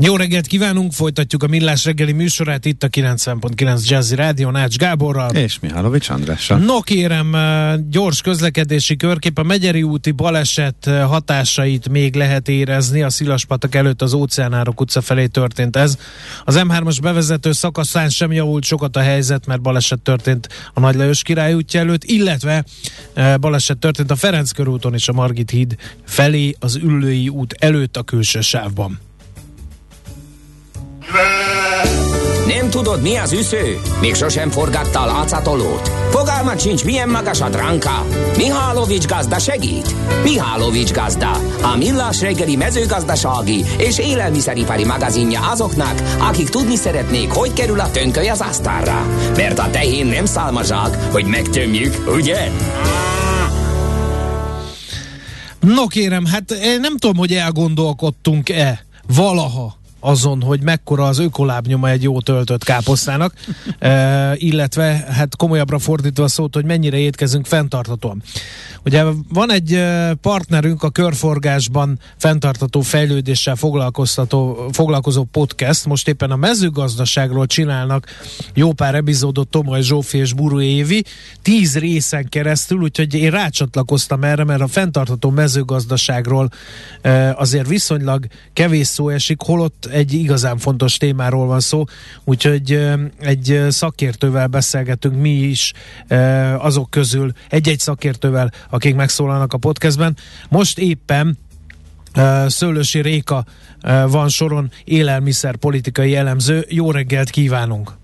Jó reggelt kívánunk, folytatjuk a Millás reggeli műsorát itt a 90.9 Jazzy Rádió Nács Gáborral. És Mihálovics Andrással. No kérem, gyors közlekedési körkép, a Megyeri úti baleset hatásait még lehet érezni, a Szilaspatak előtt az Óceánárok utca felé történt ez. Az M3-as bevezető szakaszán sem javult sokat a helyzet, mert baleset történt a Nagy Lajos király útja előtt, illetve baleset történt a Ferenc körúton és a Margit híd felé az Üllői út előtt a külső sávban. Nem tudod, mi az üsző? Még sosem forgatta a látszatolót? Fogalmat sincs, milyen magas a dránka? Mihálovics gazda segít? Mihálovics gazda, a millás reggeli mezőgazdasági és élelmiszeripari magazinja azoknak, akik tudni szeretnék, hogy kerül a tönköly az asztalra. Mert a tehén nem szálmazsák, hogy megtömjük, ugye? No kérem, hát én nem tudom, hogy elgondolkodtunk-e valaha azon, hogy mekkora az ökolábnyoma egy jó töltött káposztának, e, illetve hát komolyabbra fordítva a szót, hogy mennyire étkezünk fenntartatóan. Ugye van egy partnerünk a körforgásban fenntartató fejlődéssel foglalkoztató, foglalkozó podcast, most éppen a mezőgazdaságról csinálnak jó pár epizódot Tomaj Zsófi és Buru Évi, tíz részen keresztül, úgyhogy én rácsatlakoztam erre, mert a fenntartató mezőgazdaságról e, azért viszonylag kevés szó esik, holott egy igazán fontos témáról van szó, úgyhogy egy szakértővel beszélgetünk mi is azok közül, egy-egy szakértővel, akik megszólalnak a podcastben. Most éppen Szőlősi Réka van soron élelmiszer politikai elemző. Jó reggelt kívánunk!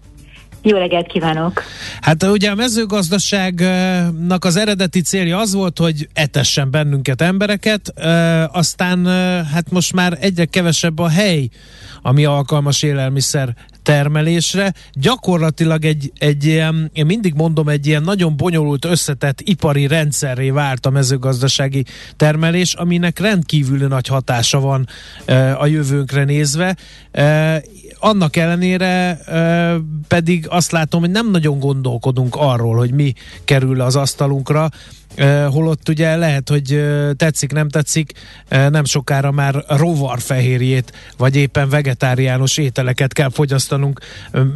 Jó reggelt kívánok! Hát ugye a mezőgazdaságnak az eredeti célja az volt, hogy etessen bennünket embereket, aztán hát most már egyre kevesebb a hely, ami alkalmas élelmiszer termelésre. Gyakorlatilag egy, egy ilyen, én mindig mondom, egy ilyen nagyon bonyolult, összetett ipari rendszerré vált a mezőgazdasági termelés, aminek rendkívül nagy hatása van e, a jövőnkre nézve. E, annak ellenére e, pedig azt látom, hogy nem nagyon gondolkodunk arról, hogy mi kerül az asztalunkra, holott ugye lehet, hogy tetszik, nem tetszik, nem sokára már rovarfehérjét, vagy éppen vegetáriánus ételeket kell fogyasztanunk,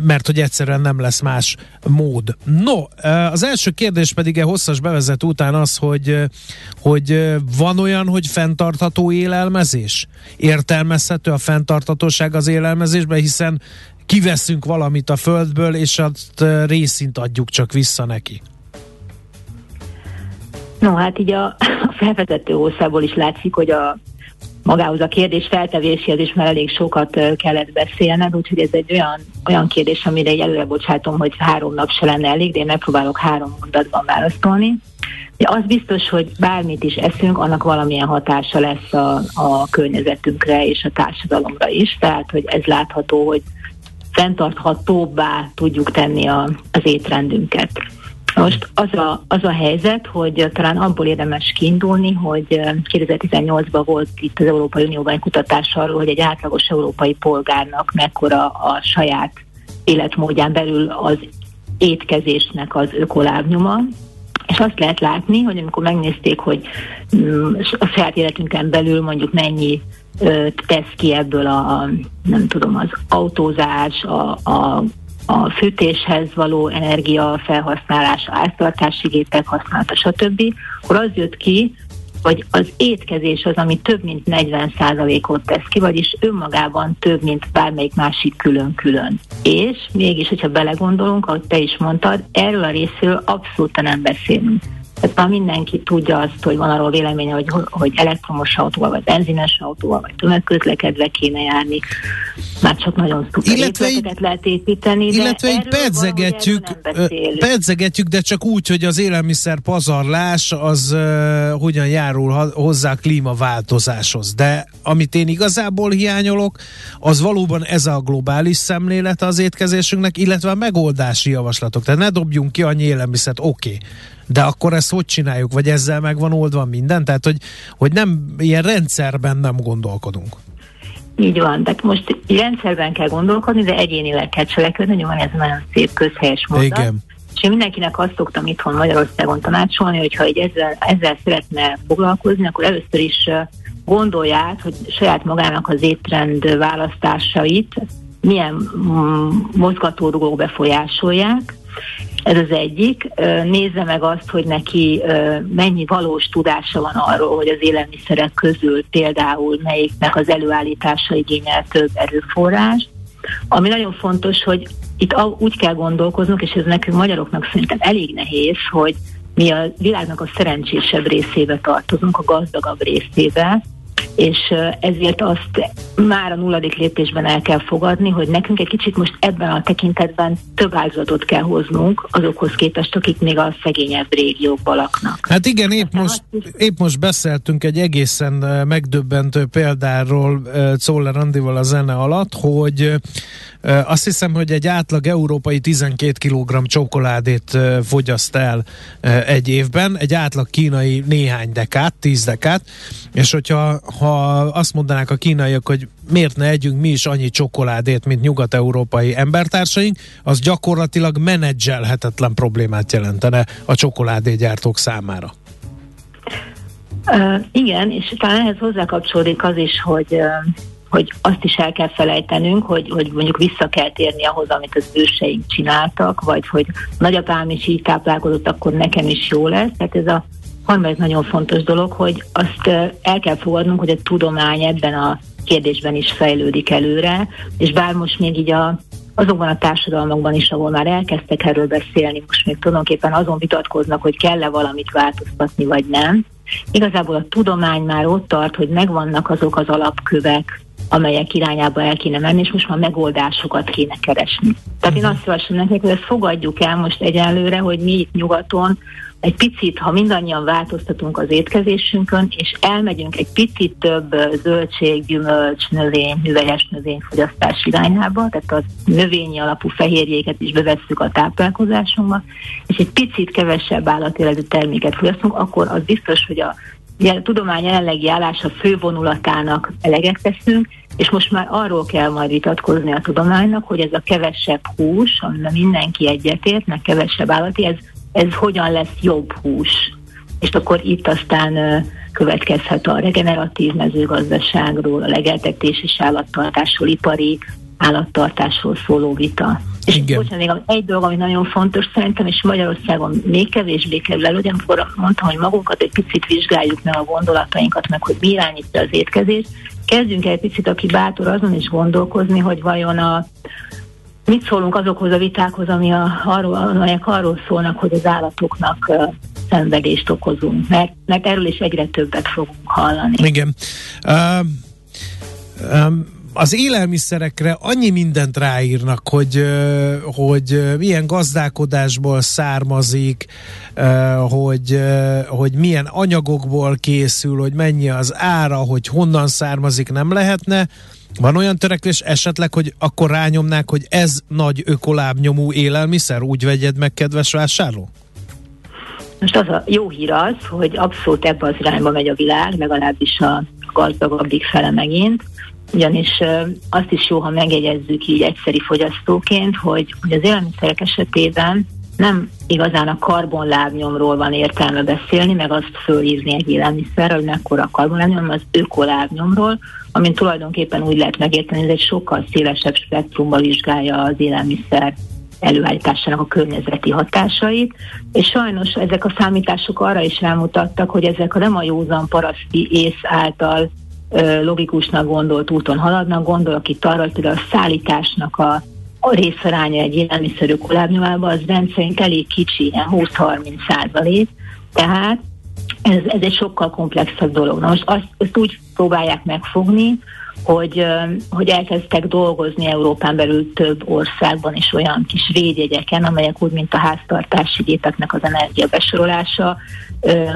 mert hogy egyszerűen nem lesz más mód. No, az első kérdés pedig a hosszas bevezet után az, hogy, hogy van olyan, hogy fenntartható élelmezés? Értelmezhető a fenntarthatóság az élelmezésben, hiszen kiveszünk valamit a földből, és azt részint adjuk csak vissza neki. No, hát így a, a felvezető hószából is látszik, hogy a magához a kérdés feltevéséhez is már elég sokat kellett beszélned, úgyhogy ez egy olyan, olyan kérdés, amire egy előre bocsátom, hogy három nap se lenne elég, de én megpróbálok három mondatban válaszolni. De az biztos, hogy bármit is eszünk, annak valamilyen hatása lesz a, a környezetünkre és a társadalomra is, tehát hogy ez látható, hogy fenntarthatóbbá tudjuk tenni a, az étrendünket. Most az a, az a helyzet, hogy talán abból érdemes kiindulni, hogy 2018-ban volt itt az Európai Unióban egy kutatás arról, hogy egy átlagos európai polgárnak mekkora a saját életmódján belül az étkezésnek az ökolábnyoma, és azt lehet látni, hogy amikor megnézték, hogy mm, a saját életünkön belül mondjuk mennyi tesz ki ebből a, nem tudom, az autózás, a, a a fűtéshez való energia felhasználása, áztartási gépek használata, stb., akkor az jött ki, hogy az étkezés az, ami több mint 40%-ot tesz ki, vagyis önmagában több, mint bármelyik másik külön-külön. És mégis, hogyha belegondolunk, ahogy te is mondtad, erről a részről abszolút nem beszélünk. Tehát már mindenki tudja azt, hogy van arról véleménye, hogy, hogy elektromos autóval, vagy benzines autóval, vagy tömegközlekedve kéne járni. Már csak nagyon szuper illetve így, lehet építeni. Illetve így pedzegetjük, pedzegetjük, de csak úgy, hogy az élelmiszer pazarlás az uh, hogyan járul hozzá a klímaváltozáshoz. De amit én igazából hiányolok, az valóban ez a globális szemlélet az étkezésünknek, illetve a megoldási javaslatok. Tehát ne dobjunk ki annyi élelmiszert, oké. Okay de akkor ezt hogy csináljuk? Vagy ezzel meg van oldva minden? Tehát, hogy, hogy nem ilyen rendszerben nem gondolkodunk. Így van, tehát most rendszerben kell gondolkodni, de egyénileg kell cselekedni, nyilván ez nagyon szép közhelyes mondat. Igen. És én mindenkinek azt szoktam itthon Magyarországon tanácsolni, hogy ha egy ezzel, ezzel szeretne foglalkozni, akkor először is gondolját, hogy saját magának az étrend választásait milyen mm, mozgatórugók befolyásolják, ez az egyik. Nézze meg azt, hogy neki mennyi valós tudása van arról, hogy az élelmiszerek közül például melyiknek az előállítása igényel több erőforrás. Ami nagyon fontos, hogy itt úgy kell gondolkoznunk, és ez nekünk magyaroknak szerintem elég nehéz, hogy mi a világnak a szerencsésebb részébe tartozunk, a gazdagabb részébe, és ezért azt már a nulladik lépésben el kell fogadni, hogy nekünk egy kicsit most ebben a tekintetben több áldozatot kell hoznunk azokhoz képest, akik még a szegényebb régiókban laknak. Hát igen, épp most, épp most beszéltünk egy egészen megdöbbentő példáról Czoller Andival a zene alatt, hogy azt hiszem, hogy egy átlag európai 12 kg csokoládét fogyaszt el egy évben, egy átlag kínai néhány dekát, 10 dekát, és hogyha ha azt mondanák a kínaiak, hogy miért ne együnk mi is annyi csokoládét, mint nyugat-európai embertársaink, az gyakorlatilag menedzselhetetlen problémát jelentene a csokoládégyártók számára. Uh, igen, és talán ehhez hozzákapcsolódik az is, hogy uh, hogy azt is el kell felejtenünk, hogy, hogy mondjuk vissza kell térni ahhoz, amit az őseink csináltak, vagy hogy nagyapám is így táplálkozott, akkor nekem is jó lesz. Tehát ez a harmadik nagyon fontos dolog, hogy azt el kell fogadnunk, hogy a tudomány ebben a kérdésben is fejlődik előre, és bár most még így a, azokban a társadalmakban is, ahol már elkezdtek erről beszélni, most még tulajdonképpen azon vitatkoznak, hogy kell-e valamit változtatni, vagy nem. Igazából a tudomány már ott tart, hogy megvannak azok az alapkövek, amelyek irányába el kéne menni, és most már megoldásokat kéne keresni. Tehát én mhm. azt javaslom nekik, hogy ezt fogadjuk el most egyelőre, hogy mi itt nyugaton egy picit, ha mindannyian változtatunk az étkezésünkön, és elmegyünk egy picit több zöldség, gyümölcs, növény, hüvelyes növényfogyasztás irányába, tehát a növényi alapú fehérjéket is bevesszük a táplálkozásunkba, és egy picit kevesebb állatéletű terméket fogyasztunk, akkor az biztos, hogy a a tudomány jelenlegi állása fővonulatának eleget teszünk, és most már arról kell majd vitatkozni a tudománynak, hogy ez a kevesebb hús, amiben mindenki egyetért, meg kevesebb állati, ez ez hogyan lesz jobb hús. És akkor itt aztán következhet a regeneratív mezőgazdaságról, a legeltetés és állattartásról, ipari állattartásról szóló vita. És Igen. bocsánat, még egy dolog, ami nagyon fontos szerintem, és Magyarországon még kevésbé kerül el, amikor mondtam, hogy magunkat egy picit vizsgáljuk meg a gondolatainkat, meg hogy mi irányítja az étkezést, kezdjünk el egy picit, aki bátor azon is gondolkozni, hogy vajon a mit szólunk azokhoz a vitákhoz, ami a, arról, amelyek arról szólnak, hogy az állatoknak uh, szenvedést okozunk, mert, mert erről is egyre többet fogunk hallani. Igen. Uh, um, az élelmiszerekre annyi mindent ráírnak, hogy, hogy milyen gazdálkodásból származik, hogy, hogy milyen anyagokból készül, hogy mennyi az ára, hogy honnan származik, nem lehetne van olyan törekvés esetleg, hogy akkor rányomnák, hogy ez nagy ökolábnyomú élelmiszer? Úgy vegyed meg, kedves vásárló? Most az a jó hír az, hogy abszolút ebbe az irányba megy a világ, legalábbis a gazdagabbik fele megint, ugyanis azt is jó, ha megjegyezzük így egyszeri fogyasztóként, hogy, hogy az élelmiszerek esetében nem igazán a karbonlábnyomról van értelme beszélni, meg azt fölírni egy élelmiszerre, hogy mekkora a karbonlábnyom, az ökolábnyomról, amin tulajdonképpen úgy lehet megérteni, ez egy sokkal szélesebb spektrumban vizsgálja az élelmiszer előállításának a környezeti hatásait, és sajnos ezek a számítások arra is rámutattak, hogy ezek a nem a józan paraszti ész által ö, logikusnak gondolt úton haladnak, gondolok itt arra, hogy a szállításnak a a részaránya egy élelmiszerű kolábnyomában az rendszerint elég kicsi, 20-30 százalék, Tehát ez, ez egy sokkal komplexebb dolog. Na most azt, azt úgy próbálják megfogni, hogy, hogy elkezdtek dolgozni Európán belül több országban is olyan kis védjegyeken, amelyek úgy, mint a háztartási gépeknek az energiabesorolása,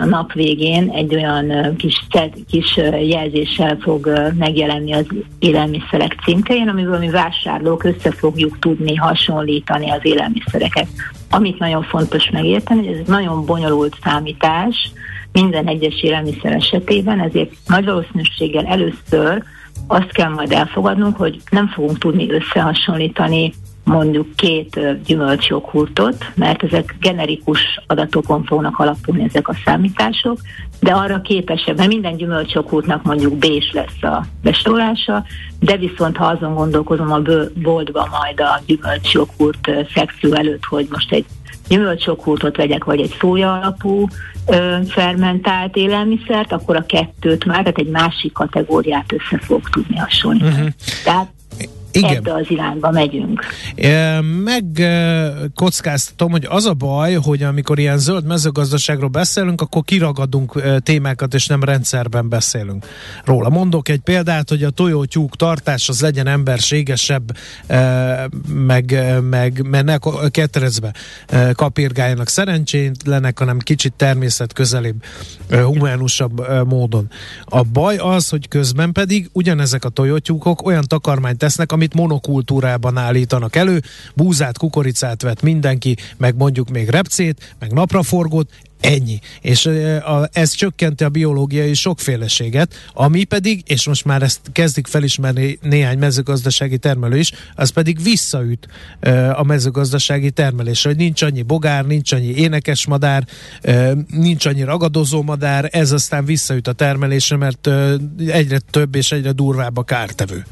a nap végén egy olyan kis, kis jelzéssel fog megjelenni az élelmiszerek címkején, amivel mi vásárlók össze fogjuk tudni hasonlítani az élelmiszereket. Amit nagyon fontos megérteni, hogy ez egy nagyon bonyolult számítás minden egyes élelmiszer esetében, ezért nagy valószínűséggel először azt kell majd elfogadnunk, hogy nem fogunk tudni összehasonlítani mondjuk két gyümölcsjoghurtot, mert ezek generikus adatokon fognak alapulni ezek a számítások, de arra képesebb, mert minden gyümölcsjoghurtnak mondjuk b lesz a besorolása, de viszont ha azon gondolkozom a boltba majd a gyümölcsjoghurt szekció előtt, hogy most egy gyümölcsjoghurtot vegyek, vagy egy szója alapú ö, fermentált élelmiszert, akkor a kettőt már, tehát egy másik kategóriát össze fog tudni hasonlítani. Uh-huh. Tehát igen. ebbe az irányba megyünk. Megkockáztatom, hogy az a baj, hogy amikor ilyen zöld mezőgazdaságról beszélünk, akkor kiragadunk témákat, és nem rendszerben beszélünk róla. Mondok egy példát, hogy a tojótyúk tartás az legyen emberségesebb, meg, meg mert ne ketrecbe kapirgáljanak szerencsétlenek, hanem kicsit természet közelibb, humánusabb módon. A baj az, hogy közben pedig ugyanezek a tojótyúkok olyan takarmányt tesznek, amit monokultúrában állítanak elő, búzát, kukoricát vet mindenki, meg mondjuk még repcét, meg napraforgót, Ennyi. És ez csökkenti a biológiai sokféleséget, ami pedig, és most már ezt kezdik felismerni néhány mezőgazdasági termelő is, az pedig visszaüt a mezőgazdasági termelésre, hogy nincs annyi bogár, nincs annyi énekes madár, nincs annyi ragadozó madár, ez aztán visszaüt a termelésre, mert egyre több és egyre durvább a kártevő.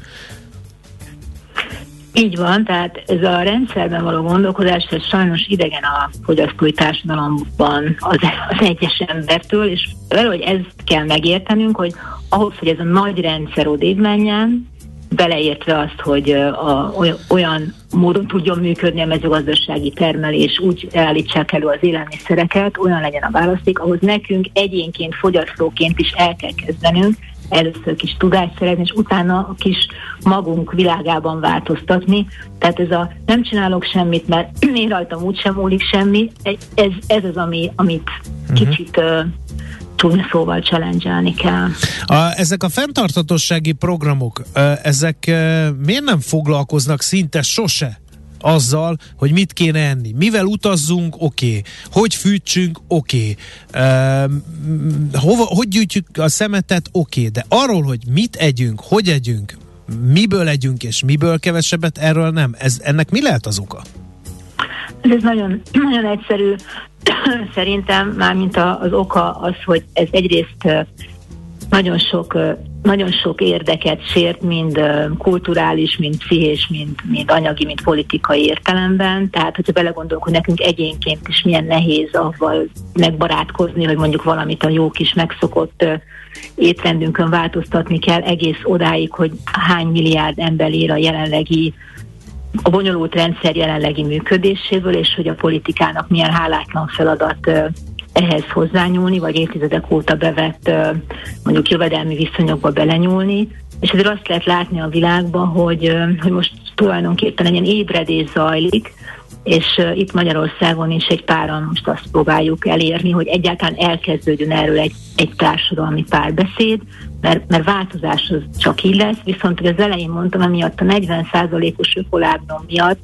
Így van, tehát ez a rendszerben való gondolkodás, ez sajnos idegen a fogyasztói társadalomban az, az egyes embertől, és valahogy ezt kell megértenünk, hogy ahhoz, hogy ez a nagy rendszer odébb menjen, beleértve azt, hogy a, olyan módon tudjon működni a mezőgazdasági termelés, úgy állítsák elő az élelmiszereket, olyan legyen a választék, ahhoz nekünk egyénként, fogyasztóként is el kell kezdenünk először kis tudást szerezni, és utána a kis magunk világában változtatni. Tehát ez a nem csinálok semmit, mert én rajtam úgysem múlik semmi, ez, ez az, ami, amit uh-huh. kicsit uh, tudni szóval challenge kell. A, ezek a fenntartatossági programok, ezek miért nem foglalkoznak szinte sose azzal, hogy mit kéne enni. Mivel utazzunk, oké. Okay. Hogy fűtsünk, oké. Okay. Uh, hova, hogy gyűjtjük a szemetet, oké. Okay. De arról, hogy mit együnk, hogy együnk, miből együnk és miből kevesebbet, erről nem. Ez, ennek mi lehet az oka? Ez nagyon, nagyon egyszerű. Szerintem már mint az oka az, hogy ez egyrészt nagyon sok nagyon sok érdeket sért, mind kulturális, mind pszichés, mind, mind anyagi, mind politikai értelemben. Tehát, hogyha belegondolunk, hogy nekünk egyénként is milyen nehéz avval megbarátkozni, hogy mondjuk valamit a jó kis megszokott étrendünkön változtatni kell, egész odáig, hogy hány milliárd ember ér a jelenlegi a bonyolult rendszer jelenlegi működéséből, és hogy a politikának milyen hálátlan feladat ehhez hozzányúlni, vagy évtizedek óta bevett mondjuk jövedelmi viszonyokba belenyúlni, és ezért azt lehet látni a világban, hogy, hogy most tulajdonképpen egy ilyen ébredés zajlik, és itt Magyarországon is egy páran most azt próbáljuk elérni, hogy egyáltalán elkezdődjön erről egy, egy társadalmi párbeszéd, mert, mert változás csak így lesz, viszont az elején mondtam, amiatt a 40%-os ökolábnyom miatt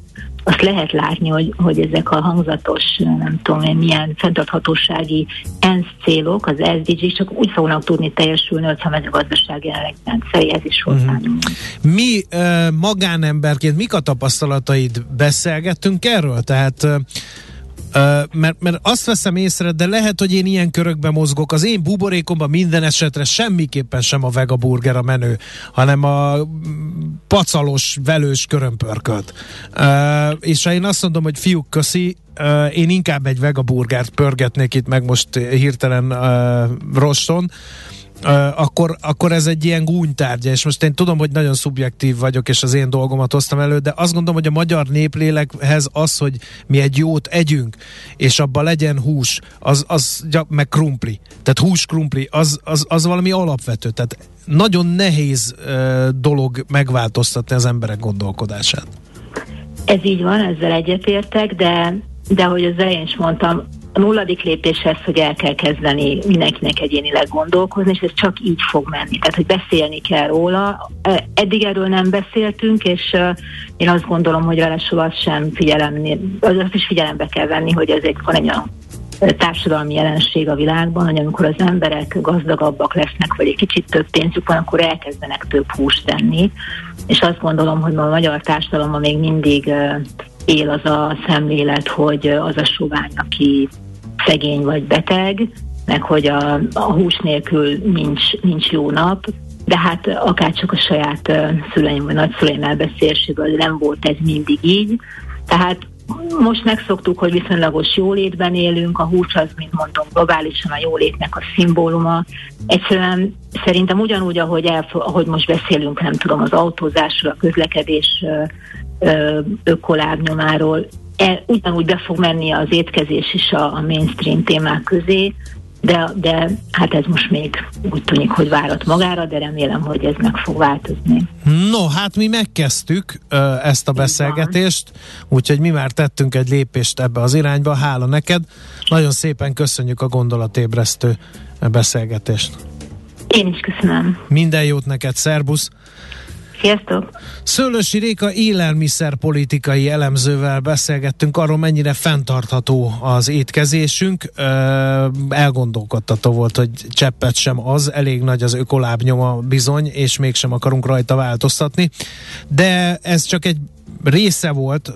azt lehet látni, hogy, hogy ezek a hangzatos, nem tudom én, milyen fenntarthatósági ENSZ célok, az SDG csak úgy fognak tudni teljesülni, hogyha mezőgazdaság jelenleg rendszeréhez is mhm. hozzányúlunk. Uh-huh. Mi magánemberként, mik a tapasztalataid? Beszélgettünk erről? Tehát mert, mert azt veszem észre, de lehet, hogy én ilyen körökben mozgok. Az én buborékomban minden esetre semmiképpen sem a vegaburger a menő, hanem a pacalos, velős körömpörkölt. És ha én azt mondom, hogy fiúk, köszi, én inkább egy vegaburgert pörgetnék itt meg most hirtelen akkor, akkor ez egy ilyen gúnytárgya, és most én tudom, hogy nagyon szubjektív vagyok, és az én dolgomat hoztam elő, de azt gondolom, hogy a magyar néplélekhez az, hogy mi egy jót együnk, és abban legyen hús, az, az meg krumpli, tehát hús krumpli, az, az, az valami alapvető, tehát nagyon nehéz uh, dolog megváltoztatni az emberek gondolkodását. Ez így van, ezzel egyetértek, de, de hogy az elején is mondtam, a nulladik lépés ez, hogy el kell kezdeni mindenkinek egyénileg gondolkozni, és ez csak így fog menni. Tehát, hogy beszélni kell róla. Eddig erről nem beszéltünk, és én azt gondolom, hogy ráadásul azt sem figyelem, azt is figyelembe kell venni, hogy ez egy, van egy olyan társadalmi jelenség a világban, hogy amikor az emberek gazdagabbak lesznek, vagy egy kicsit több pénzük van, akkor elkezdenek több húst tenni. És azt gondolom, hogy ma a magyar társadalomban még mindig él az a szemlélet, hogy az a sovány, aki szegény vagy beteg, meg hogy a, a hús nélkül nincs, nincs jó nap, de hát akár csak a saját szüleim vagy nagyszüleim elbeszélségről nem volt ez mindig így. Tehát most megszoktuk, hogy viszonylagos jólétben élünk, a hús az, mint mondom, globálisan a jólétnek a szimbóluma. Egyszerűen szerintem ugyanúgy, ahogy, el, ahogy most beszélünk, nem tudom, az autózásról, a közlekedés ökolábnyomáról, e, ugyanúgy be fog menni az étkezés is a, a mainstream témák közé, de, de hát ez most még úgy tűnik, hogy várat magára, de remélem, hogy ez meg fog változni. No, hát mi megkezdtük ö, ezt a beszélgetést, úgyhogy mi már tettünk egy lépést ebbe az irányba, hála neked. Nagyon szépen köszönjük a gondolatébresztő beszélgetést. Én is köszönöm. Minden jót neked, szerbusz! Sziasztok! Szőlősi Réka élelmiszerpolitikai elemzővel beszélgettünk arról, mennyire fenntartható az étkezésünk. Elgondolkodtató volt, hogy cseppet sem az, elég nagy az ökolábnyoma bizony, és mégsem akarunk rajta változtatni. De ez csak egy része volt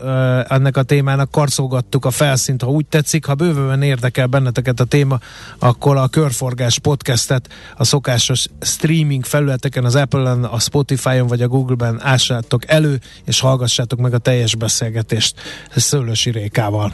ennek a témának, karcolgattuk a felszínt, ha úgy tetszik. Ha bővően érdekel benneteket a téma, akkor a Körforgás podcastet a szokásos streaming felületeken, az Apple-en, a Spotify-on vagy a Google-ben ássátok elő, és hallgassátok meg a teljes beszélgetést Szőlősi Rékával.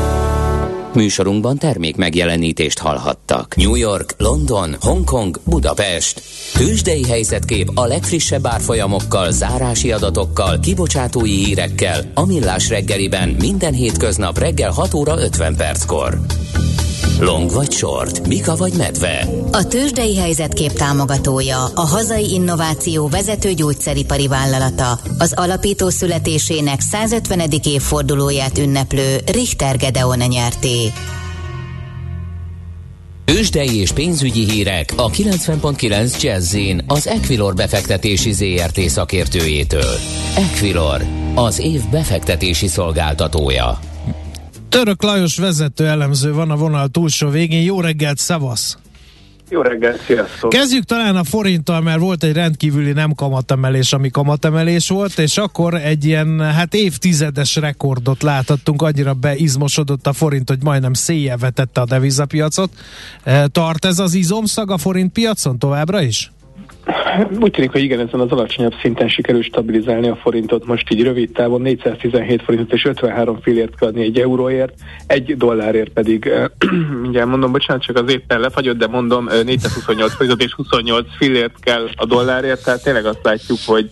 Műsorunkban termék megjelenítést hallhattak. New York, London, Hongkong, Budapest. Tősdei helyzetkép a legfrissebb árfolyamokkal, zárási adatokkal, kibocsátói hírekkel, a Millás reggeliben minden hétköznap reggel 6 óra 50 perckor. Long vagy short, Mika vagy medve. A tőzsdei helyzetkép támogatója, a hazai innováció vezető gyógyszeripari vállalata, az alapító születésének 150. évfordulóját ünneplő Richter Gedeon nyerté. Tőzsdei és pénzügyi hírek a 90.9 jazz az Equilor befektetési ZRT szakértőjétől. Equilor, az év befektetési szolgáltatója. Török Lajos vezető elemző van a vonal túlsó végén. Jó reggelt, szavasz! Jó reggelt, sziasztok! Kezdjük talán a forinttal, mert volt egy rendkívüli nem kamatemelés, ami kamatemelés volt, és akkor egy ilyen, hát évtizedes rekordot láthattunk, annyira beizmosodott a forint, hogy majdnem széjjel vetette a devizapiacot. E, tart ez az izomszag a forint piacon továbbra is? Úgy tűnik, hogy igen, ezen az alacsonyabb szinten sikerül stabilizálni a forintot. Most így rövid távon 417 forintot és 53 fillért kell adni egy euróért, egy dollárért pedig, mindjárt mondom, bocsánat, csak az éppen lefagyott, de mondom, 428 forintot és 28 fillért kell a dollárért, tehát tényleg azt látjuk, hogy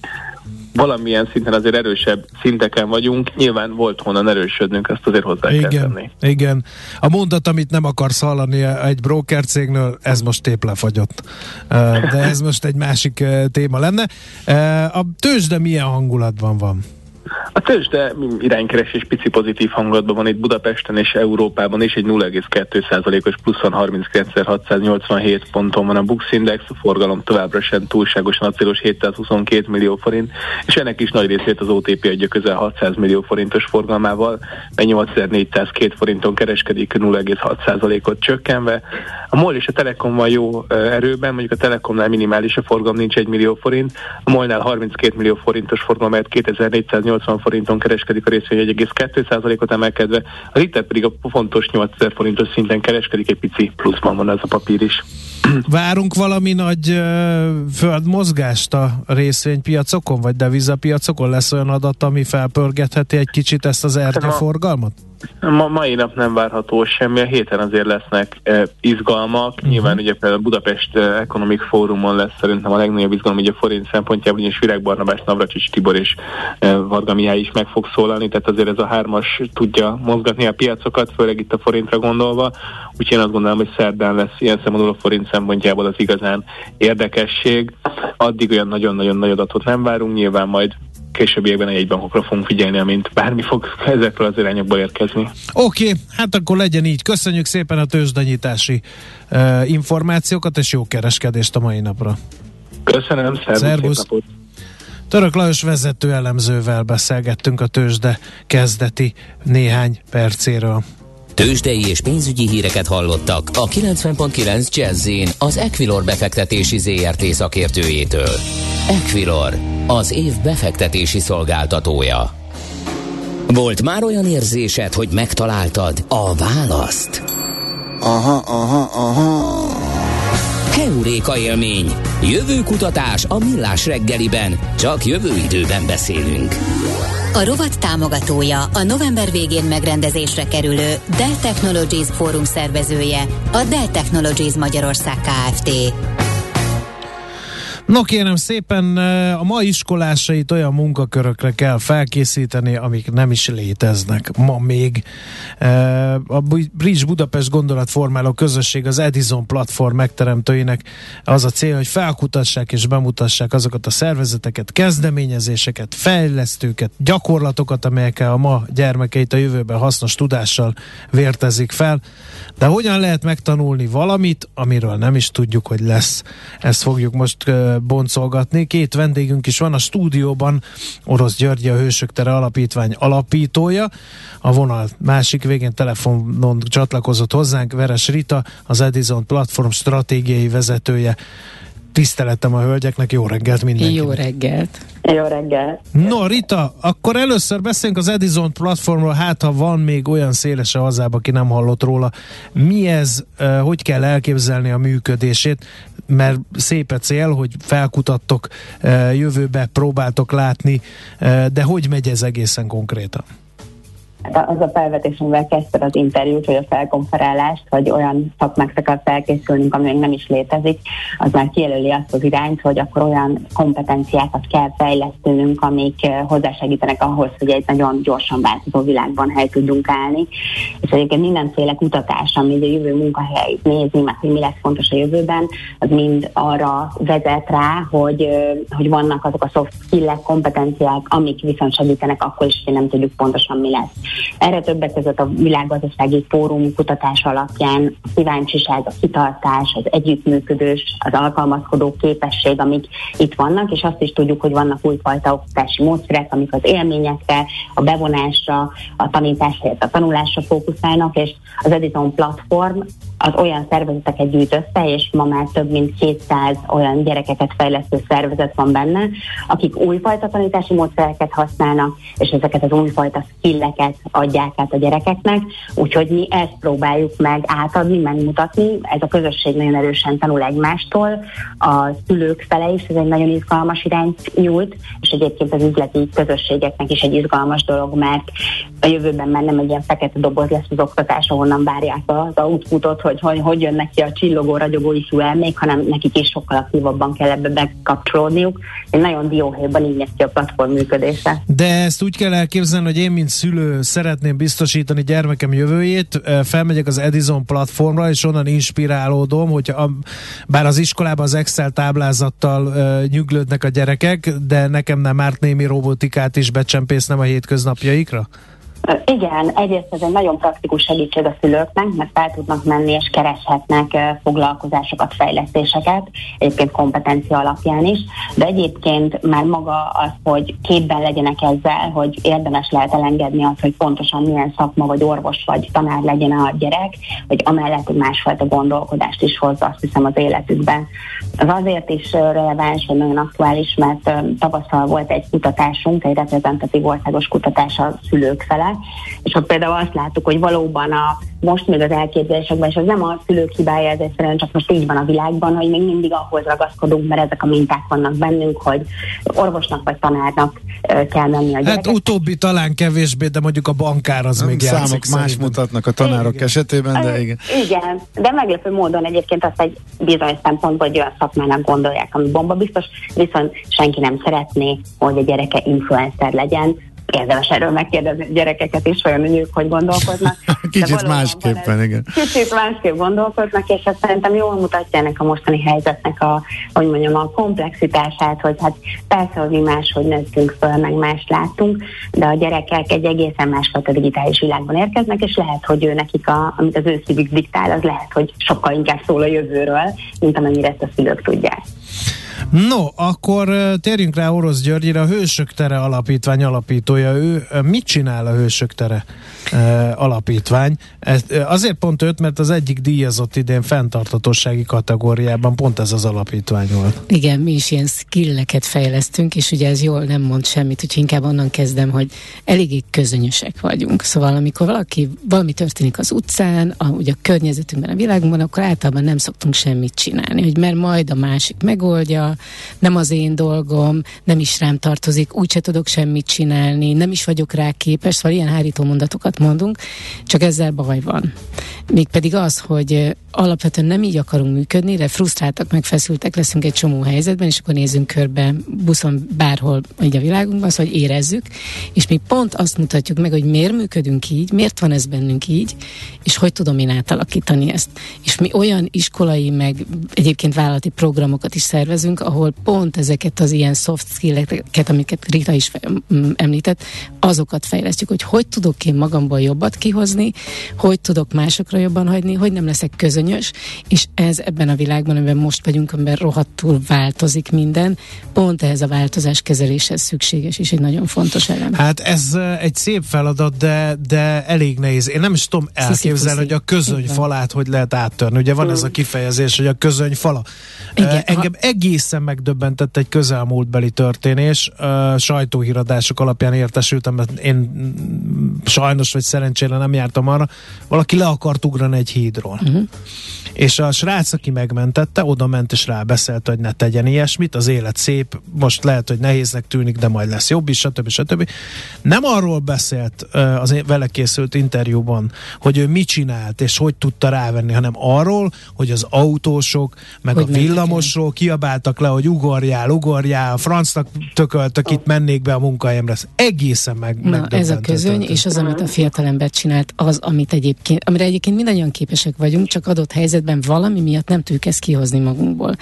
valamilyen szinten azért erősebb szinteken vagyunk. Nyilván volt honnan erősödnünk, ezt azért hozzá igen, kell tenni. Igen. A mondat, amit nem akarsz hallani egy broker cégnél, ez most épp lefagyott. De ez most egy másik téma lenne. A tőzsde milyen hangulatban van? A tőzsde iránykeresés pici pozitív hangulatban van itt Budapesten és Európában is, egy 0,2%-os pluszon 39.687 ponton van a Bux Index, a forgalom továbbra sem túlságosan acélos 722 millió forint, és ennek is nagy részét az OTP adja közel 600 millió forintos forgalmával, mely 8402 forinton kereskedik 0,6%-ot csökkenve. A MOL és a Telekom van jó erőben, mondjuk a Telekomnál minimális a forgalom nincs 1 millió forint, a MOL-nál 32 millió forintos forgalom, 2480 180 forinton kereskedik a részvény 1,2%-ot emelkedve, az itt pedig a fontos 8000 forintos szinten kereskedik, egy pici pluszban van ez a papír is. Várunk valami nagy ö, földmozgást a részvénypiacokon, vagy devizapiacokon? Lesz olyan adat, ami felpörgetheti egy kicsit ezt az ertye forgalmat? Ma, mai nap nem várható semmi, a héten azért lesznek e, izgalmak. Uh-huh. Nyilván ugye például a Budapest Economic Forumon lesz szerintem a legnagyobb izgalom, ugye a forint szempontjából, és Virág Barnabás, Navracsics Tibor és e, Varga Mihály is meg fog szólalni, tehát azért ez a hármas tudja mozgatni a piacokat, főleg itt a forintra gondolva. Úgyhogy én azt gondolom, hogy szerdán lesz ilyen szempontból a forint szempontjából az igazán érdekesség. Addig olyan nagyon-nagyon nagy adatot nem várunk, nyilván majd későbbiekben a jegybankokra fogunk figyelni, amint bármi fog ezekről az irányokból érkezni. Oké, okay, hát akkor legyen így. Köszönjük szépen a tőzsdenyítási uh, információkat, és jó kereskedést a mai napra. Köszönöm, szervusz. Török Lajos vezető elemzővel beszélgettünk a tőzsde kezdeti néhány percéről. Tőzsdei és pénzügyi híreket hallottak a 90.9 jazz az Equilor befektetési ZRT szakértőjétől. Equilor, az év befektetési szolgáltatója. Volt már olyan érzésed, hogy megtaláltad a választ? Aha, aha, aha. Heuréka élmény. Jövő kutatás a millás reggeliben. Csak jövő időben beszélünk. A rovat támogatója, a november végén megrendezésre kerülő Dell Technologies Fórum szervezője, a Dell Technologies Magyarország Kft. No kérem szépen, a ma iskolásait olyan munkakörökre kell felkészíteni, amik nem is léteznek ma még. A Bridge Budapest gondolatformáló közösség az Edison platform megteremtőinek az a cél, hogy felkutassák és bemutassák azokat a szervezeteket, kezdeményezéseket, fejlesztőket, gyakorlatokat, amelyekkel a ma gyermekeit a jövőben hasznos tudással vértezik fel. De hogyan lehet megtanulni valamit, amiről nem is tudjuk, hogy lesz? Ezt fogjuk most boncolgatni. Két vendégünk is van a stúdióban, Orosz György, a Hősök Tere Alapítvány alapítója. A vonal másik végén telefonon csatlakozott hozzánk Veres Rita, az Edison Platform stratégiai vezetője. Tiszteletem a hölgyeknek, jó reggelt mindenkinek. Jó reggelt. Jó reggelt. No, Rita, akkor először beszéljünk az Edison platformról, hát ha van még olyan széles a hazába, aki nem hallott róla. Mi ez, hogy kell elképzelni a működését? Mert szép a cél, hogy felkutattok, jövőbe próbáltok látni, de hogy megy ez egészen konkrétan? Az a felvetés, amivel kezdted az interjút, vagy a felkonferálást, hogy olyan szakmákra kell felkészülnünk, ami még nem is létezik, az már kijelöli azt az irányt, hogy akkor olyan kompetenciákat kell fejlesztenünk, amik eh, hozzásegítenek ahhoz, hogy egy nagyon gyorsan változó világban hely tudjunk állni. És egyébként mindenféle kutatás, ami a jövő munkahelyét nézi, hogy mi lesz fontos a jövőben, az mind arra vezet rá, hogy, eh, hogy vannak azok a soft skill kompetenciák, amik viszont segítenek akkor is, hogy nem tudjuk pontosan mi lesz. Erre többek között a világgazdasági fórum kutatás alapján a kíváncsiság, a kitartás, az együttműködés, az alkalmazkodó képesség, amik itt vannak, és azt is tudjuk, hogy vannak újfajta oktatási módszerek, amik az élményekre, a bevonásra, a tanításra, a tanulásra fókuszálnak, és az Edison platform az olyan szervezeteket gyűjt össze, és ma már több mint 200 olyan gyerekeket fejlesztő szervezet van benne, akik újfajta tanítási módszereket használnak, és ezeket az újfajta skilleket adják át a gyerekeknek, úgyhogy mi ezt próbáljuk meg átadni, megmutatni. Ez a közösség nagyon erősen tanul egymástól, a szülők fele is, ez egy nagyon izgalmas irányt nyújt, és egyébként az üzleti közösségeknek is egy izgalmas dolog, mert a jövőben már nem egy ilyen fekete doboz lesz az oktatás, ahonnan várják az outputot, hogy hogy, hogy jön neki a csillogó, ragyogó ifjú elmék, hanem nekik is sokkal aktívabban kell ebbe bekapcsolódniuk. Egy nagyon dióhéjban így ki a platform működése. De ezt úgy kell elképzelni, hogy én, mint szülő szeretném biztosítani gyermekem jövőjét, felmegyek az Edison platformra, és onnan inspirálódom, hogy a, bár az iskolában az Excel táblázattal uh, nyüglődnek a gyerekek, de nekem nem árt némi robotikát is becsempésznem a hétköznapjaikra? Igen, egyrészt ez egy nagyon praktikus segítség a szülőknek, mert fel tudnak menni és kereshetnek foglalkozásokat, fejlesztéseket, egyébként kompetencia alapján is, de egyébként már maga az, hogy képben legyenek ezzel, hogy érdemes lehet elengedni azt, hogy pontosan milyen szakma, vagy orvos, vagy tanár legyen a gyerek, hogy amellett egy másfajta gondolkodást is hozza, azt hiszem az életükben. Az azért is releváns, hogy nagyon aktuális, mert tavasszal volt egy kutatásunk, egy reprezentatív országos kutatás a szülők fele, és ott például azt láttuk, hogy valóban a most még az elképzelésekben, és az nem a szülők hibája, ez egyszerűen csak most így van a világban, hogy még mindig ahhoz ragaszkodunk, mert ezek a minták vannak bennünk, hogy orvosnak vagy tanárnak kell menni a Hát utóbbi talán kevésbé, de mondjuk a bankár az nem még számok játszik, más szerintem. mutatnak a tanárok igen. esetében, de igen. Igen, de meglepő módon egyébként azt egy bizonyos szempontból egy olyan szakmának gondolják, ami bomba biztos, viszont senki nem szeretné, hogy a gyereke influencer legyen, érdemes erről megkérdezni a gyerekeket is, olyan ők hogy gondolkoznak. Kicsit másképpen, igen. Kicsit másképp gondolkoznak, és ezt szerintem jól mutatja ennek a mostani helyzetnek a, hogy mondjam, a komplexitását, hogy hát persze, hogy mi máshogy nőttünk föl, meg más láttunk, de a gyerekek egy egészen másfajta digitális világban érkeznek, és lehet, hogy ő nekik, a, amit az ő szívük diktál, az lehet, hogy sokkal inkább szól a jövőről, mint amennyire ezt a szülők tudják. No, akkor térjünk rá Orosz Györgyire, a Hősök Tere Alapítvány alapítója. Ő mit csinál a Hősök Tere alapítvány? Azért pont őt, mert az egyik díjazott idén fenntartatósági kategóriában pont ez az alapítvány volt. Igen, mi is ilyen skilleket fejlesztünk, és ugye ez jól nem mond semmit, úgyhogy inkább onnan kezdem, hogy eléggé közönösek vagyunk. Szóval amikor valaki, valami történik az utcán, a, ugye a környezetünkben, a világunkban, akkor általában nem szoktunk semmit csinálni, hogy mert majd a másik megoldja, nem az én dolgom, nem is rám tartozik, úgyse tudok semmit csinálni, nem is vagyok rá képes, szóval ilyen hárító mondatokat mondunk, csak ezzel baj van. Mégpedig az, hogy alapvetően nem így akarunk működni, de frusztráltak, meg feszültek leszünk egy csomó helyzetben, és akkor nézzünk körbe buszon bárhol így a világunkban, szóval hogy érezzük, és mi pont azt mutatjuk meg, hogy miért működünk így, miért van ez bennünk így, és hogy tudom én átalakítani ezt. És mi olyan iskolai, meg egyébként vállalati programokat is szervezünk, ahol pont ezeket az ilyen soft skill-eket, amiket Rita is említett, azokat fejlesztjük, hogy hogy tudok én magamból jobbat kihozni, hogy tudok másokra jobban hagyni, hogy nem leszek közönyös, és ez ebben a világban, amiben most vagyunk, amiben rohadtul változik minden, pont ehhez a változás kezeléshez szükséges, és egy nagyon fontos elem. Hát ez egy szép feladat, de, de elég nehéz. Én nem is tudom elképzelni, hogy a közöny falát hogy lehet áttörni. Ugye van ez a kifejezés, hogy a közöny fala. Igen, Engem ha... egészen megdöbbentett egy közelmúltbeli történés. Sajtóhíradások alapján értesültem, mert én sajnos vagy szerencsére nem jártam arra. Valaki le akart ugrani egy hídról. Uh-huh. És a srác, aki megmentette, oda ment és rábeszélt, hogy ne tegyen ilyesmit, az élet szép, most lehet, hogy nehéznek tűnik, de majd lesz jobb is, stb. stb. Nem arról beszélt az vele készült interjúban, hogy ő mit csinált, és hogy tudta rávenni, hanem arról, hogy az autósok, meg hogy a villamosról kiabáltak le, hogy ugorjál, ugorjál, a francnak tököltök, itt mennék be a munkahelyemre. Ez egészen meg Na, ez a közöny, és az, amit a fiatalember csinált, az, amit egyébként, amire egyébként mindannyian képesek vagyunk, csak adott helyzetben valami miatt nem tudjuk ezt kihozni magunkból.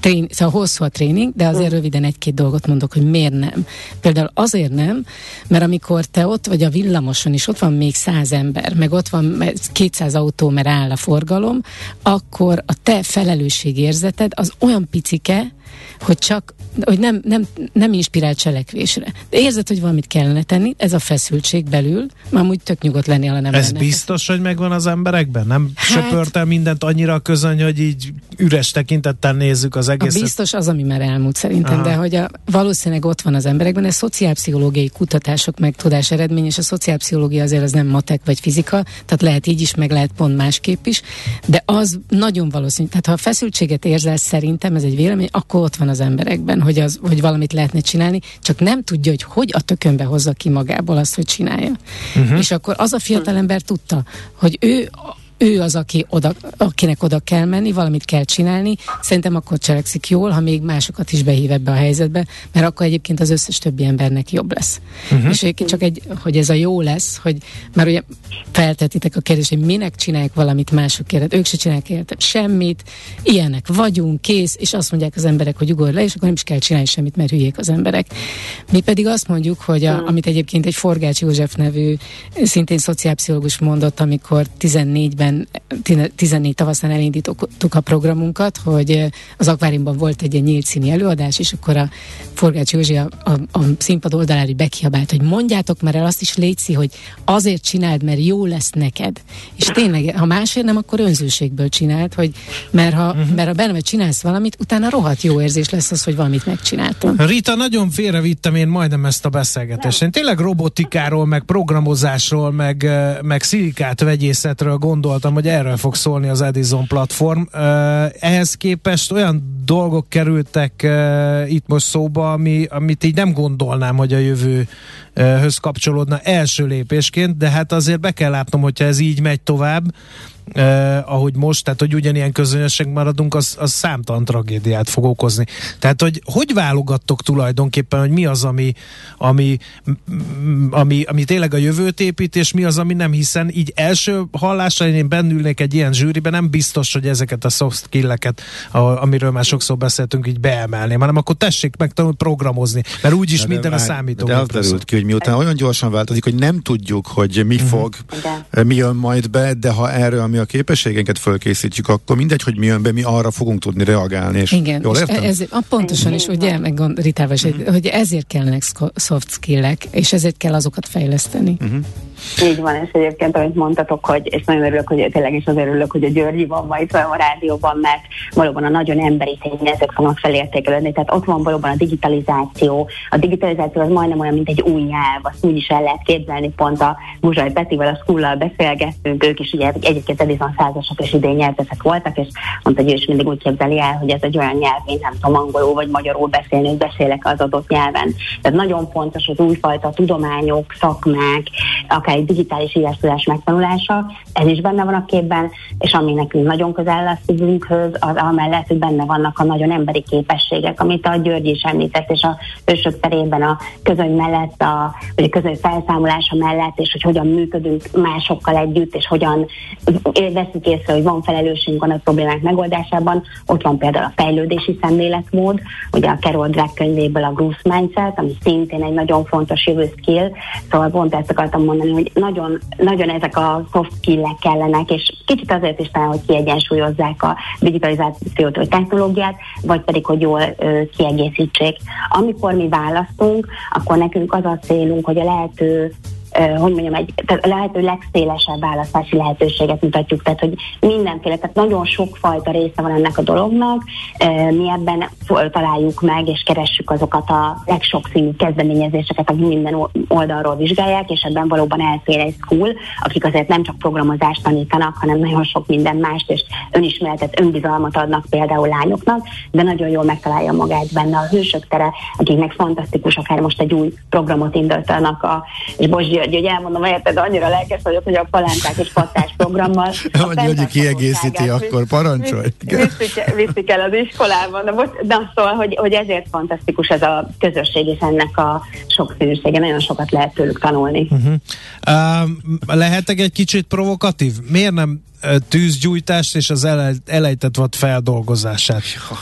Trén, szóval hosszú a tréning, de azért röviden egy-két dolgot mondok, hogy miért nem. Például azért nem, mert amikor te ott vagy a villamoson, és ott van még száz ember, meg ott van 200 autó, mert áll a forgalom, akkor a te felelősségérzeted az olyan picike, hogy csak hogy nem, nem, nem inspirál cselekvésre. De érzed, hogy valamit kellene tenni, ez a feszültség belül, már úgy tök nyugodt lenni, ha nem Ez lenne biztos, hogy megvan az emberekben? Nem hát, söpört mindent annyira közöny, hogy így üres tekintettel nézzük az egészet? A biztos az, ami már elmúlt szerintem, Aha. de hogy a, valószínűleg ott van az emberekben, ez szociálpszichológiai kutatások meg tudás eredmény, és a szociálpszichológia azért az nem matek vagy fizika, tehát lehet így is, meg lehet pont másképp is, de az nagyon valószínű. Tehát ha a feszültséget érzel, szerintem ez egy vélemény, akkor ott van az emberekben, hogy, az, hogy valamit lehetne csinálni, csak nem tudja, hogy hogy a tökönbe hozza ki magából azt, hogy csinálja. Uh-huh. És akkor az a fiatalember tudta, hogy ő ő az, aki oda, akinek oda kell menni, valamit kell csinálni, szerintem akkor cselekszik jól, ha még másokat is behív ebbe a helyzetbe, mert akkor egyébként az összes többi embernek jobb lesz. Uh-huh. És egyébként csak egy, hogy ez a jó lesz, hogy már ugye feltetitek a kérdést, hogy minek csinálják valamit másokért, ők se csinálják érte semmit, ilyenek vagyunk, kész, és azt mondják az emberek, hogy ugorj le, és akkor nem is kell csinálni semmit, mert hülyék az emberek. Mi pedig azt mondjuk, hogy a, amit egyébként egy Forgács József nevű, szintén szociálpszichológus mondott, amikor 14-ben, 14 tavaszán elindítottuk a programunkat, hogy az akváriumban volt egy ilyen nyílt színi előadás, és akkor a Forgács Józsi a, a, a színpad oldalári bekiabált, hogy mondjátok már el azt is létszi, hogy azért csináld, mert jó lesz neked. És tényleg, ha másért nem, akkor önzőségből csinált, hogy mert ha, uh-huh. mert ha benne csinálsz valamit, utána rohadt jó érzés lesz az, hogy valamit megcsináltam. Rita, nagyon félrevittem én majdnem ezt a beszélgetést. Én tényleg robotikáról, meg programozásról, meg, meg szilikát vegyészetről gondoltam, hogy erről fog szólni az Edison platform. Ehhez képest olyan dolgok kerültek itt most szóba, ami, amit így nem gondolnám, hogy a jövőhöz kapcsolódna első lépésként, de hát azért be kell látnom, hogyha ez így megy tovább, eh, ahogy most, tehát hogy ugyanilyen közönösek maradunk, az, az számtalan tragédiát fog okozni. Tehát, hogy hogy válogattok tulajdonképpen, hogy mi az, ami, ami, ami, ami tényleg a jövőt épít, és mi az, ami nem, hiszen így első hallásra én bennülnék egy ilyen zsűriben, nem biztos, hogy ezeket a soft skill-eket, amiről már sokszor beszéltünk, így beemelném, hanem akkor tessék meg programozni, mert úgyis de minden de, a számítógép. De az derült ki, hogy miután olyan gyorsan változik, hogy nem tudjuk, hogy mi uh-huh. fog, mi jön majd be, de ha erről mi a képességeinket fölkészítjük, akkor mindegy, hogy mi jön be, mi arra fogunk tudni reagálni. És Igen, jól értem? És ez, a pontosan is, ugye, meg Ritával, uh-huh. hogy ezért kellnek soft skill-ek, és ezért kell azokat fejleszteni. Uh-huh. Így van, és egyébként, amit mondtatok, hogy, és nagyon örülök, hogy tényleg is azért örülök, hogy a Györgyi van ma itt a rádióban, mert valóban a nagyon emberi tényezők fognak felértékelődni. Tehát ott van valóban a digitalizáció. A digitalizáció az majdnem olyan, mint egy új nyelv, azt úgy is el lehet képzelni. Pont a Muzsaj Petivel, a Skullal beszélgettünk, ők is ugye egyébként Edison százasok és idén nyelvezek voltak, és mondta, hogy ő is mindig úgy képzeli el, hogy ez egy olyan nyelv, mint nem tudom, angolul vagy magyarul beszélni, hogy beszélek az adott nyelven. Tehát nagyon fontos az újfajta tudományok, szakmák, akár egy digitális írástudás megtanulása, ez is benne van a képben, és ami nekünk nagyon közel lesz szívünkhöz, az amellett, hogy benne vannak a nagyon emberi képességek, amit a György is említett, és a ősök terében a közöny mellett, a, vagy a közöny felszámolása mellett, és hogy hogyan működünk másokkal együtt, és hogyan veszük észre, hogy van felelősségünk a nagy problémák megoldásában. Ott van például a fejlődési szemléletmód, ugye a Carol Drake könyvéből a Growth Mindset, ami szintén egy nagyon fontos jövő skill, szóval pont ezt akartam mondani, hogy nagyon, nagyon ezek a soft skill kellenek, és kicsit azért is talán, hogy kiegyensúlyozzák a digitalizációt vagy technológiát, vagy pedig, hogy jól ö, kiegészítsék. Amikor mi választunk, akkor nekünk az a célunk, hogy a lehető hogy mondjam, egy tehát lehető legszélesebb választási lehetőséget mutatjuk, tehát hogy mindenféle, tehát nagyon sokfajta része van ennek a dolognak, mi ebben találjuk meg és keressük azokat a legsokszínű kezdeményezéseket, akik minden oldalról vizsgálják, és ebben valóban elfér egy school, akik azért nem csak programozást tanítanak, hanem nagyon sok minden mást, és önismeretet, önbizalmat adnak például lányoknak, de nagyon jól megtalálja magát benne a hősök tere, akiknek fantasztikus, akár most egy új programot indítanak, a, és Bozsi György, hogy elmondom, érted, annyira lelkes vagyok, hogy a palánták és pattás programmal. Hogy hogy kiegészíti, akkor parancsolj. Viszik, viszik el az iskolában, de, most, de szóval, hogy, hogy ezért fantasztikus ez a közösség, és ennek a sokszínűsége, nagyon sokat lehet tőlük tanulni. Uh-huh. Uh, lehetek egy kicsit provokatív? Miért nem tűzgyújtást és az elejtett vad feldolgozását Jó,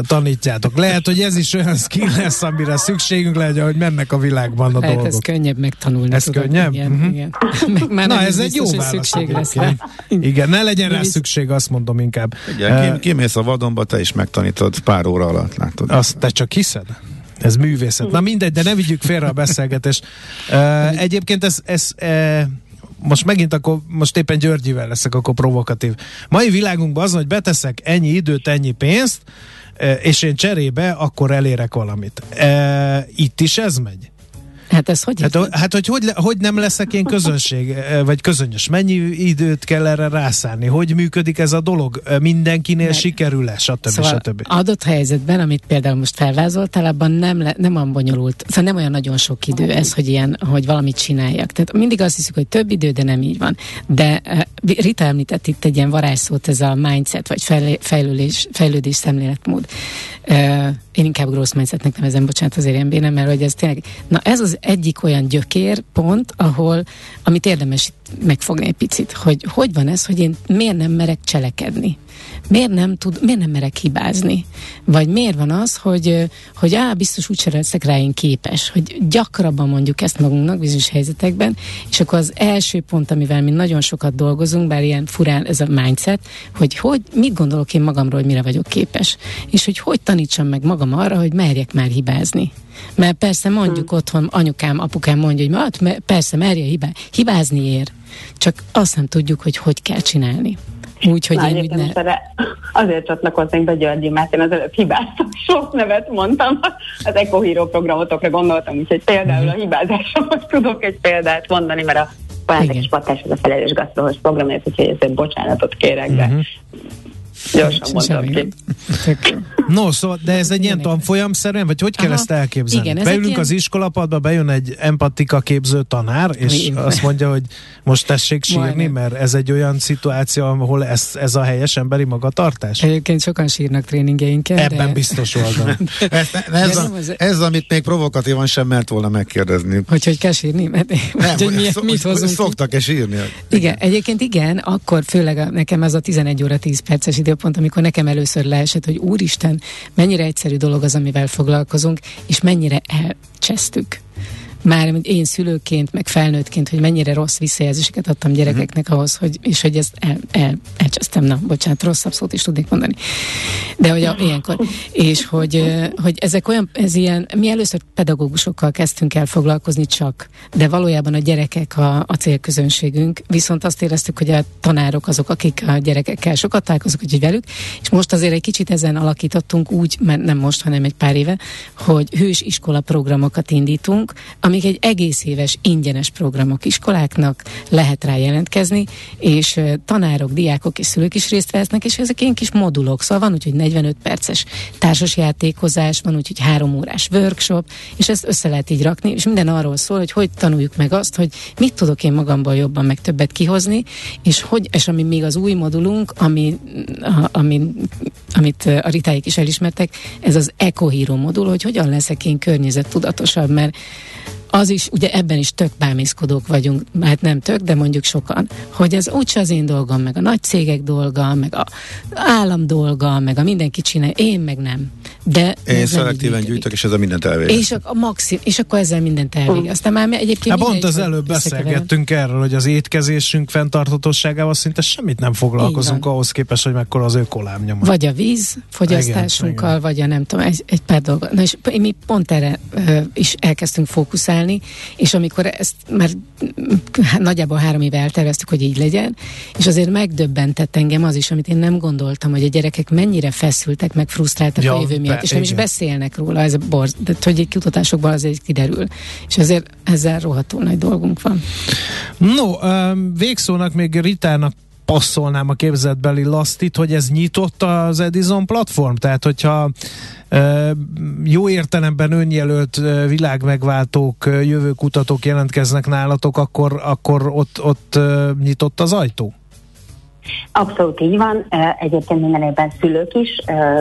tanítjátok. Lehet, hogy ez is olyan skill lesz, amire szükségünk legyen, hogy mennek a világban a Lehet, dolgok. ez könnyebb megtanulni. Ez tudod, könnyebb? Igen, uh-huh. igen. Meg Na, ez egy jó válasz. Szükség lesz rá. Igen, ne legyen rá szükség, azt mondom inkább. Igen, uh, kimész a vadonba, te is megtanítod pár óra alatt, látod. Azt te csak hiszed? Ez művészet. Na mindegy, de ne vigyük félre a beszélgetést. Uh, egyébként ez, ez uh, most megint akkor, most éppen Györgyivel leszek akkor provokatív. Mai világunkban az, hogy beteszek ennyi időt, ennyi pénzt, e, és én cserébe akkor elérek valamit. E, itt is ez megy? Hát ez hogy? Hát, hát hogy, hogy, hogy nem leszek én közönség, vagy közönyös? Mennyi időt kell erre rászállni? Hogy működik ez a dolog? Mindenkinél Meg. sikerül-e? Stb. Szóval stb. adott helyzetben, amit például most felvázoltál, abban nem, le, nem olyan bonyolult, szóval nem olyan nagyon sok idő ez, hogy ilyen, hogy valamit csináljak. Tehát mindig azt hiszük, hogy több idő, de nem így van. De uh, Rita említett itt egy ilyen varázsszót, ez a mindset, vagy fejlődés, fejlődés szemléletmód. Uh, én inkább grossz mindsetnek nevezem, bocsánat azért ilyen bénem, mert hogy ez tényleg, na ez az egyik olyan gyökér pont, ahol, amit érdemes megfogni egy picit, hogy hogy van ez, hogy én miért nem merek cselekedni miért nem, tud, miért nem merek hibázni? Vagy miért van az, hogy, hogy á, biztos úgyse leszek rá én képes, hogy gyakrabban mondjuk ezt magunknak bizonyos helyzetekben, és akkor az első pont, amivel mi nagyon sokat dolgozunk, bár ilyen furán ez a mindset, hogy, hogy mit gondolok én magamról, hogy mire vagyok képes, és hogy hogy tanítsam meg magam arra, hogy merjek már hibázni. Mert persze mondjuk hmm. otthon, anyukám, apukám mondja, hogy hát persze merje hibá, hibázni ér, csak azt nem tudjuk, hogy hogy kell csinálni. Úgy, hogy én úgy ne... Azért csatlakoznék be Györgyi, mert én az előbb hibáztam, sok nevet mondtam, az Eco Hero programotokra gondoltam, úgyhogy például a hibázásomhoz tudok egy példát mondani, mert a Bajándek és Patás az a felelős gasztrohos programért, úgyhogy ezért bocsánatot kérek, de. Gyorsan mondtam ki. No, szóval, de ez egy ilyen tanfolyamszerűen, vagy hogy kell Aha. ezt elképzelni? Igen, Beülünk ilyen... az iskolapadba, bejön egy empatika képző tanár, és Igen. azt mondja, hogy most tessék sírni, mert ez egy olyan szituáció, ahol ez, ez a helyes emberi magatartás? Egyébként sokan sírnak tréningeinken. Ebben de... biztos oldal. ez, ez, a, ez, amit még provokatívan sem mert volna megkérdezni. Hogy hogy kell sírni? Mert, nem, hogy, mi, szok, mit hozunk Szoktak-e sírni? Igen, egyébként igen, akkor főleg a, nekem ez a 11 óra 10 perces idő időpont, amikor nekem először leesett, hogy úristen, mennyire egyszerű dolog az, amivel foglalkozunk, és mennyire elcsesztük már én szülőként, meg felnőttként, hogy mennyire rossz visszajelzéseket adtam gyerekeknek ahhoz, hogy, és hogy ezt el, el, elcsesztem, na, bocsánat, rosszabb szót is tudnék mondani. De hogy a, ilyenkor. És hogy, hogy ezek olyan, ez ilyen, mi először pedagógusokkal kezdtünk el foglalkozni csak, de valójában a gyerekek a, a célközönségünk, viszont azt éreztük, hogy a tanárok azok, akik a gyerekekkel sokat találkozunk, hogy velük, és most azért egy kicsit ezen alakítottunk úgy, mert nem most, hanem egy pár éve, hogy hős iskola programokat indítunk, amik egy egész éves ingyenes programok iskoláknak, lehet rá jelentkezni, és tanárok, diákok és szülők is részt vesznek, és ezek ilyen kis modulok, szóval van úgy, hogy 45 perces társasjátékozás, van úgy, hogy három órás workshop, és ezt össze lehet így rakni, és minden arról szól, hogy hogy tanuljuk meg azt, hogy mit tudok én magamból jobban meg többet kihozni, és hogy, és ami még az új modulunk, ami, ami, amit a ritáik is elismertek, ez az Eco Hero modul, hogy hogyan leszek én környezet tudatosabb, mert az is, ugye ebben is tök bámészkodók vagyunk, hát nem tök, de mondjuk sokan, hogy ez úgyse az én dolgom, meg a nagy cégek dolga, meg a állam dolga, meg a mindenki csinál, én meg nem. De én szelektíven gyűjtök, és ez a mindent elvégez. És, a, a maxim, és akkor ezzel mindent elvégez. Aztán már egyébként... Hát pont az előbb beszélgettünk erről, hogy az étkezésünk fenntarthatóságával szinte semmit nem foglalkozunk ahhoz képest, hogy mekkora az ökolámnyoma. Vagy a víz fogyasztásunkkal, igen, vagy a nem tudom, egy, egy pár dolga. Na és mi pont erre uh, is elkezdtünk fókuszálni, csinálni, és amikor ezt már hát nagyjából három éve elterveztük, hogy így legyen, és azért megdöbbentett engem az is, amit én nem gondoltam, hogy a gyerekek mennyire feszültek, meg frusztráltak ja, a jövő miatt, be, és nem igen. is beszélnek róla, ez a borz, de hogy egy kutatásokban azért kiderül. És azért ezzel rohadtul nagy dolgunk van. No, végszónak még Ritának passzolnám a képzetbeli lasztit, hogy ez nyitott az Edison platform, tehát hogyha jó értelemben önjelölt világmegváltók, jövőkutatók jelentkeznek nálatok, akkor, akkor ott, ott nyitott az ajtó? Abszolút így van. Egyébként minden évben szülők is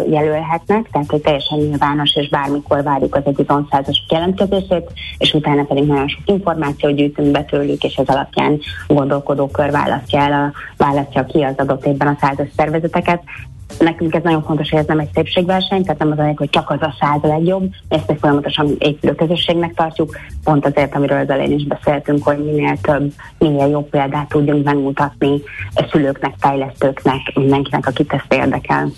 jelölhetnek, tehát hogy teljesen nyilvános, és bármikor várjuk az egy százas jelentkezését, és utána pedig nagyon sok információt gyűjtünk be tőlük, és ez alapján gondolkodókör választja el, a, választja ki az adott évben a százas szervezeteket. Nekünk ez nagyon fontos, hogy ez nem egy szépségverseny, tehát nem az hogy csak az a száz legjobb, ezt egy folyamatosan épülő közösségnek tartjuk, pont azért, amiről az elején is beszéltünk, hogy minél több, minél jobb példát tudjunk megmutatni szülőknek, fejlesztőknek, mindenkinek, akit ezt érdekel.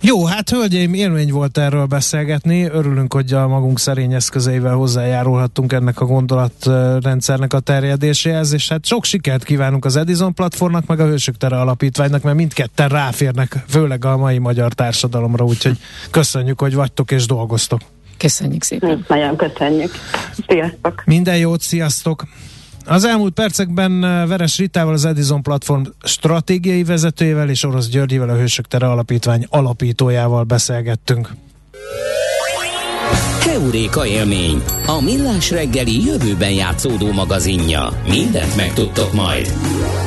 Jó, hát hölgyeim, élmény volt erről beszélgetni. Örülünk, hogy a magunk szerény eszközeivel hozzájárulhattunk ennek a gondolatrendszernek a terjedéséhez, és hát sok sikert kívánunk az Edison platformnak, meg a Hősök Tere Alapítványnak, mert mindketten ráférnek, főleg a mai magyar társadalomra, úgyhogy köszönjük, hogy vagytok és dolgoztok. Köszönjük szépen. Nagyon köszönjük. Sziasztok. Minden jót, sziasztok! Az elmúlt percekben Veres Ritával, az Edison platform stratégiai vezetőjével és Orosz Györgyivel, a Hősök Tere Alapítvány alapítójával beszélgettünk. Heuréka élmény, a millás reggeli jövőben játszódó magazinja. Mindent megtudtok majd.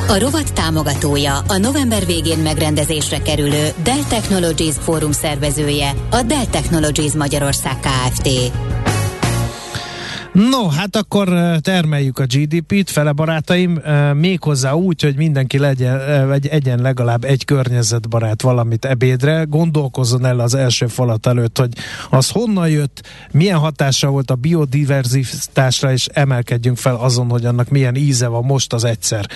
A rovat támogatója, a november végén megrendezésre kerülő Dell Technologies Fórum szervezője, a Dell Technologies Magyarország Kft. No, hát akkor termeljük a GDP-t, fele barátaim, méghozzá úgy, hogy mindenki legyen, vagy egyen legalább egy környezetbarát valamit ebédre, gondolkozzon el az első falat előtt, hogy az honnan jött, milyen hatása volt a biodiverzitásra, és emelkedjünk fel azon, hogy annak milyen íze van most az egyszer.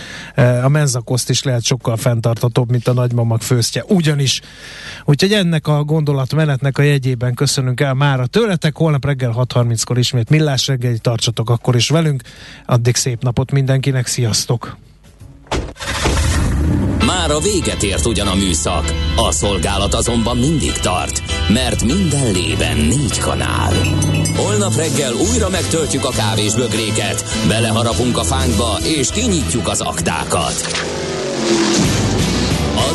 A menzakoszt is lehet sokkal fenntartatóbb, mint a nagymamak főztje. Ugyanis. Úgyhogy ennek a gondolatmenetnek a jegyében köszönünk el már a tőletek, holnap reggel 6.30-kor ismét millás reggel reggeli, tartsatok akkor is velünk. Addig szép napot mindenkinek, sziasztok! Már a véget ért ugyan a műszak, a szolgálat azonban mindig tart, mert minden lében négy kanál. Holnap reggel újra megtöltjük a kávés bögréket, beleharapunk a fánkba és kinyitjuk az aktákat.